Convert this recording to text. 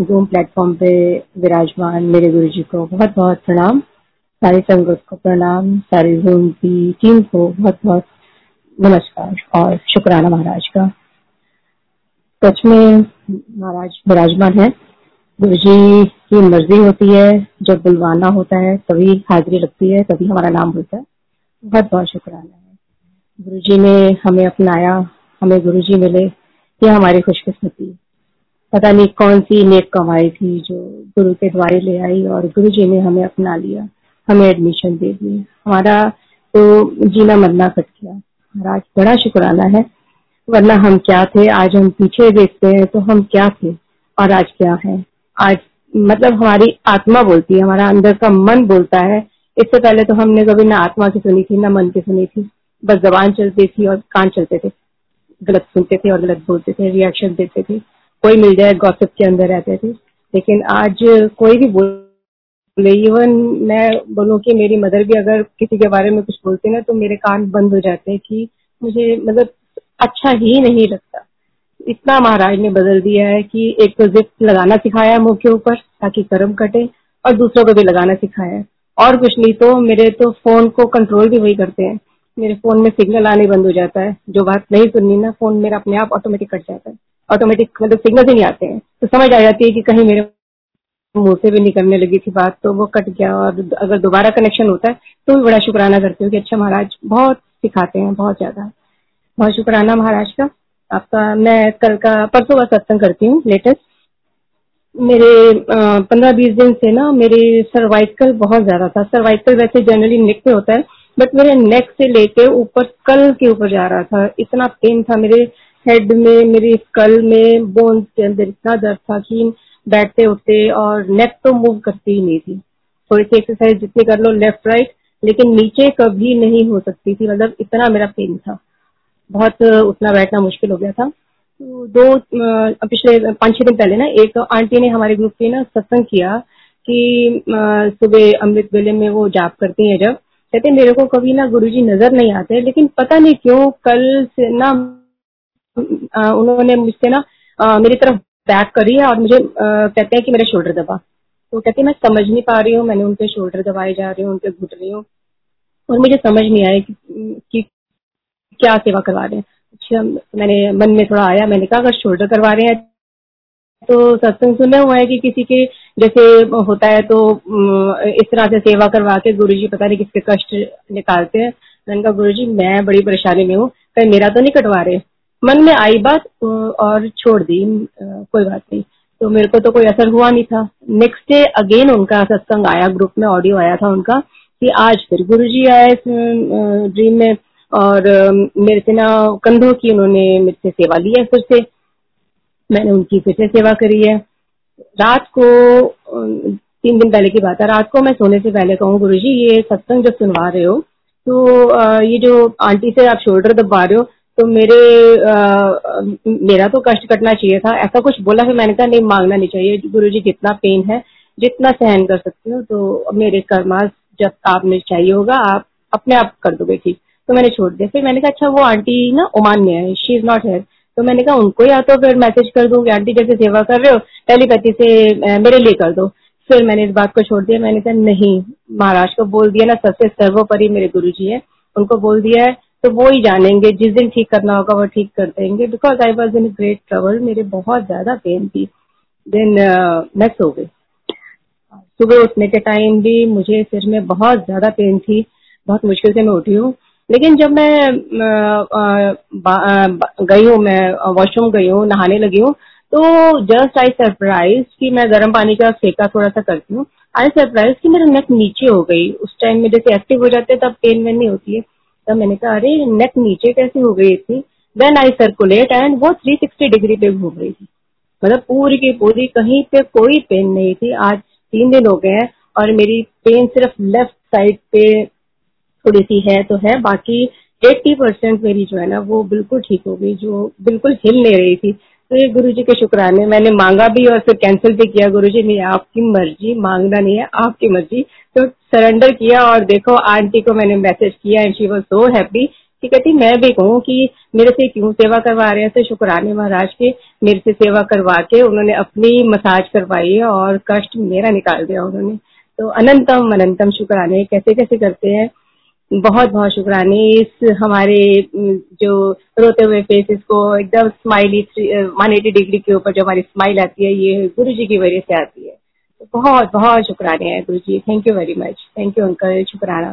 Zoom platform पे विराजमान मेरे गुरु जी को बहुत बहुत प्रणाम। सारी संगत को प्रणाम, सारी जूम की टीम को बहुत बहुत नमस्कार और शुक्राना महाराज का। सच में महाराज विराजमान है। गुरु जी की मर्ज़ी होती है, जब बुलवाना होता है, तभी हाजिरी लगती है, तभी हमारा नाम होता है। बहुत बहुत शुक्राना है। गुरु जी ने हमें अपनाया, हमें गुरु जी मिले ये हमारी खुशकिस्मती पता नहीं कौन सी नेक कमाई थी जो गुरु के द्वारे ले आई और गुरु जी ने हमें अपना लिया, हमें एडमिशन दे दी। हमारा तो जीना मरना कट गया। महाराज, बड़ा शुक्राना है। वरना हम क्या थे? आज हम पीछे देखते हैं तो हम क्या थे? और आज क्या है? आज मतलब हमारी आत्मा बोलती है, हमारा अंदर का मन बोलता है। इससे पहले तो हमने कभी ना आत्मा की सुनी थी, ना मन की सुनी थी। बस जबान चलती थी और कान चलते थे। गलत सुनते थे और गलत बोलते थे रिएक्शन देते थे। कोई मिल जाए गॉसिप के अंदर रहते थे। लेकिन आज कोई भी बोले इवन मैं बोलूँ कि मेरी मदर भी अगर किसी के बारे में कुछ बोलती ना तो मेरे कान बंद हो जाते हैं कि मुझे मतलब अच्छा ही नहीं लगता। इतना महाराज ने बदल दिया है कि एक तो जिप लगाना सिखाया मुँह के ऊपर, ताकि कर्म कटे, और दूसरों को भी लगाना सिखाया। है और कुछ नहीं तो मेरे तो फ़ोन को कंट्रोल भी वही करते हैं। मेरे फ़ोन में सिग्नल आने बंद हो जाता है। जो बात नहीं सुननी ना फ़ोन मेरा अपने आप ऑटोमेटिक कट जाता है। ऑटोमेटिक मतलब सिग्नल ही नहीं आते हैं। तो समझ आ जाती है कि कहीं मेरे मुँह से भी निकलने लगी थी बात तो वो कट गया और अगर दोबारा कनेक्शन होता है तो भी बड़ा शुक्राना करती हूँ कि अच्छा महाराज, बहुत सिखाते हैं, बहुत ज़्यादा। बहुत शुक्राना महाराज का। आपका, मैं कल का, परसों का सत्संग करती हूँ लेटेस्ट मेरे पंद्रह बीस दिन से ना, मेरे सर्वाइकल बहुत ज़्यादा था। सर्वाइकल वैसे जनरली नेक पे होता है बट मेरे नेक से लेके ऊपर कल के ऊपर जा रहा था। इतना पेन था मेरे हेड में, मेरी स्कल में बोन्स के अंदर इतना दर्द था कि बैठते उठते और नेक तो मूव करती ही नहीं थी। थोड़ी सी एक्सरसाइज जितनी कर लो लेफ़्ट राइट लेकिन नीचे कभी नहीं हो सकती थी मतलब इतना मेरा पेन था। बहुत उतना बैठना मुश्किल हो गया था। तो दो पिछले पाँच छह दिन पहले ना, एक आंटी ने हमारे ग्रुप के ना सत्संग किया कि सुबह अमृत वेले में वो जाप करती है जब। कहते मेरे को कभी ना गुरुजी नज़र नहीं आते, लेकिन पता नहीं क्यों कल से ना उन्होंने मुझसे ना मेरी तरफ़ बैक करी है और मुझे कहते हैं कि मेरे शोल्डर दबा। तो कहते हैं मैं समझ नहीं पा रही हूँ मैंने उनके शोल्डर दबाए जा रही हूँ उनके घुट रही हूँ। और मुझे समझ नहीं आया कि, कि क्या सेवा करवा रहे हैं। अच्छा मैंने मन में थोड़ा आया मैंने कहा अगर शोल्डर करवा रहे हैं तो सत्संग सुना हुआ है कि किसी के जैसे होता है तो इस तरह से सेवा करवा के गुरु जी पता नहीं किसके कष्ट निकालते हैं। मैंने कहा गुरु जी मैं बड़ी परेशानी में हूँ कहीं मेरा तो नहीं कटवा रहे। मन में आई बात और छोड़ दी कोई बात नहीं। तो मेरे को तो कोई असर हुआ नहीं था। नेक्स्ट डे अगेन उनका सत्संग आया ग्रुप में ऑडियो आया था उनका, कि आज फिर गुरु जी आए ड्रीम में, और मेरे से ना कंधों की उन्होंने मेरे से सेवा ली है फिर से। मैंने उनकी फिर से सेवा करी है। रात को तीन दिन पहले की बात है, रात को मैं सोने से पहले कहूँ गुरु जी ये सत्संग जब सुनवा रहे हो तो ये जो आंटी से आप शोल्डर दबा रहे हो तो मेरे आ, मेरा तो कष्ट कटना चाहिए था। ऐसा कुछ बोला फिर मैंने कहा नहीं मांगना नहीं चाहिए। गुरु जी जितना पेन है जितना सहन कर सकते हो तो मेरे कर्मास जब आपने चाहिए होगा आप अपने आप कर दोगे ठीक। तो मैंने छोड़ दिया। फिर मैंने कहा अच्छा वो आंटी ना ओमान में है शी इज़ नॉट हेयर तो मैंने कहा उनको या तो फिर मैसेज कर दूँगी आंटी जैसे सेवा कर रहे हो टेलीपैथी से मेरे लिए कर दो। फिर मैंने इस बात को छोड़ दिया। मैंने कहा नहीं महाराज को बोल दिया ना सबसे सर्वोपरि मेरे गुरु जी है। उनको बोल दिया है तो वो ही जानेंगे जिस दिन ठीक करना होगा वो ठीक कर देंगे। Because I was in great trouble मेरे बहुत ज़्यादा पेन थी। देन uh, मैं सो गई। सुबह उठने के टाइम भी मुझे सिर में बहुत ज़्यादा पेन थी। बहुत मुश्किल से मैं उठी हूँ। लेकिन जब मैं गई हूँ मैं वॉशरूम गई हूँ नहाने लगी हूँ तो जस्ट आई सरप्राइज़ कि मैं गर्म पानी का सेका थोड़ा सा करती हूँ। आई सरप्राइज़ कि मेरा नेक नीचे हो गई। उस टाइम में जैसे एक्टिव हो जाते हैं तब पेन वेन नहीं होती है। तब मैंने कहा, अरे नेक नीचे कैसे हो गई थी देन आई सर्कुलेट एंड वो 360 डिग्री पे घूम रही थी। मतलब पूरी की पूरी कहीं पे कोई पेन नहीं थी। आज तीन दिन हो गए हैं और मेरी पेन सिर्फ़ लेफ़्ट साइड पे थोड़ी सी है तो है। बाकी एट्टी परसेंट मेरी जो है ना, वो बिल्कुल ठीक हो गई, जो बिल्कुल हिल नहीं रही थी। तो ये गुरु जी के शुक्राने। मैंने मांगा भी और फिर कैंसिल भी किया। गुरु जी नहीं, आपकी मर्ज़ी, मांगना नहीं है, आपकी मर्ज़ी। तो सरेंडर किया और देखो आंटी को मैंने मैसेज किया and she was so happy कि कहती, मैं भी कहूँ कि मेरे से क्यों सेवा करवा रहे थे शुक्राने महाराज के, मेरे से सेवा करवा के उन्होंने अपनी मसाज करवाई और कष्ट मेरा निकाल दिया उन्होंने। तो अनंतम अनंतम शुक्राने। कैसे कैसे करते हैं? बहुत बहुत शुक्राने। इस हमारे जो रोते हुए फेसेस को एकदम स्माइली वन एटी डिग्री के ऊपर जो हमारी स्माइल आती है, ये गुरु जी की वजह से आती है। तो बहुत बहुत शुक्राने है Guru ji thank you very much thank you uncle शुक्राना।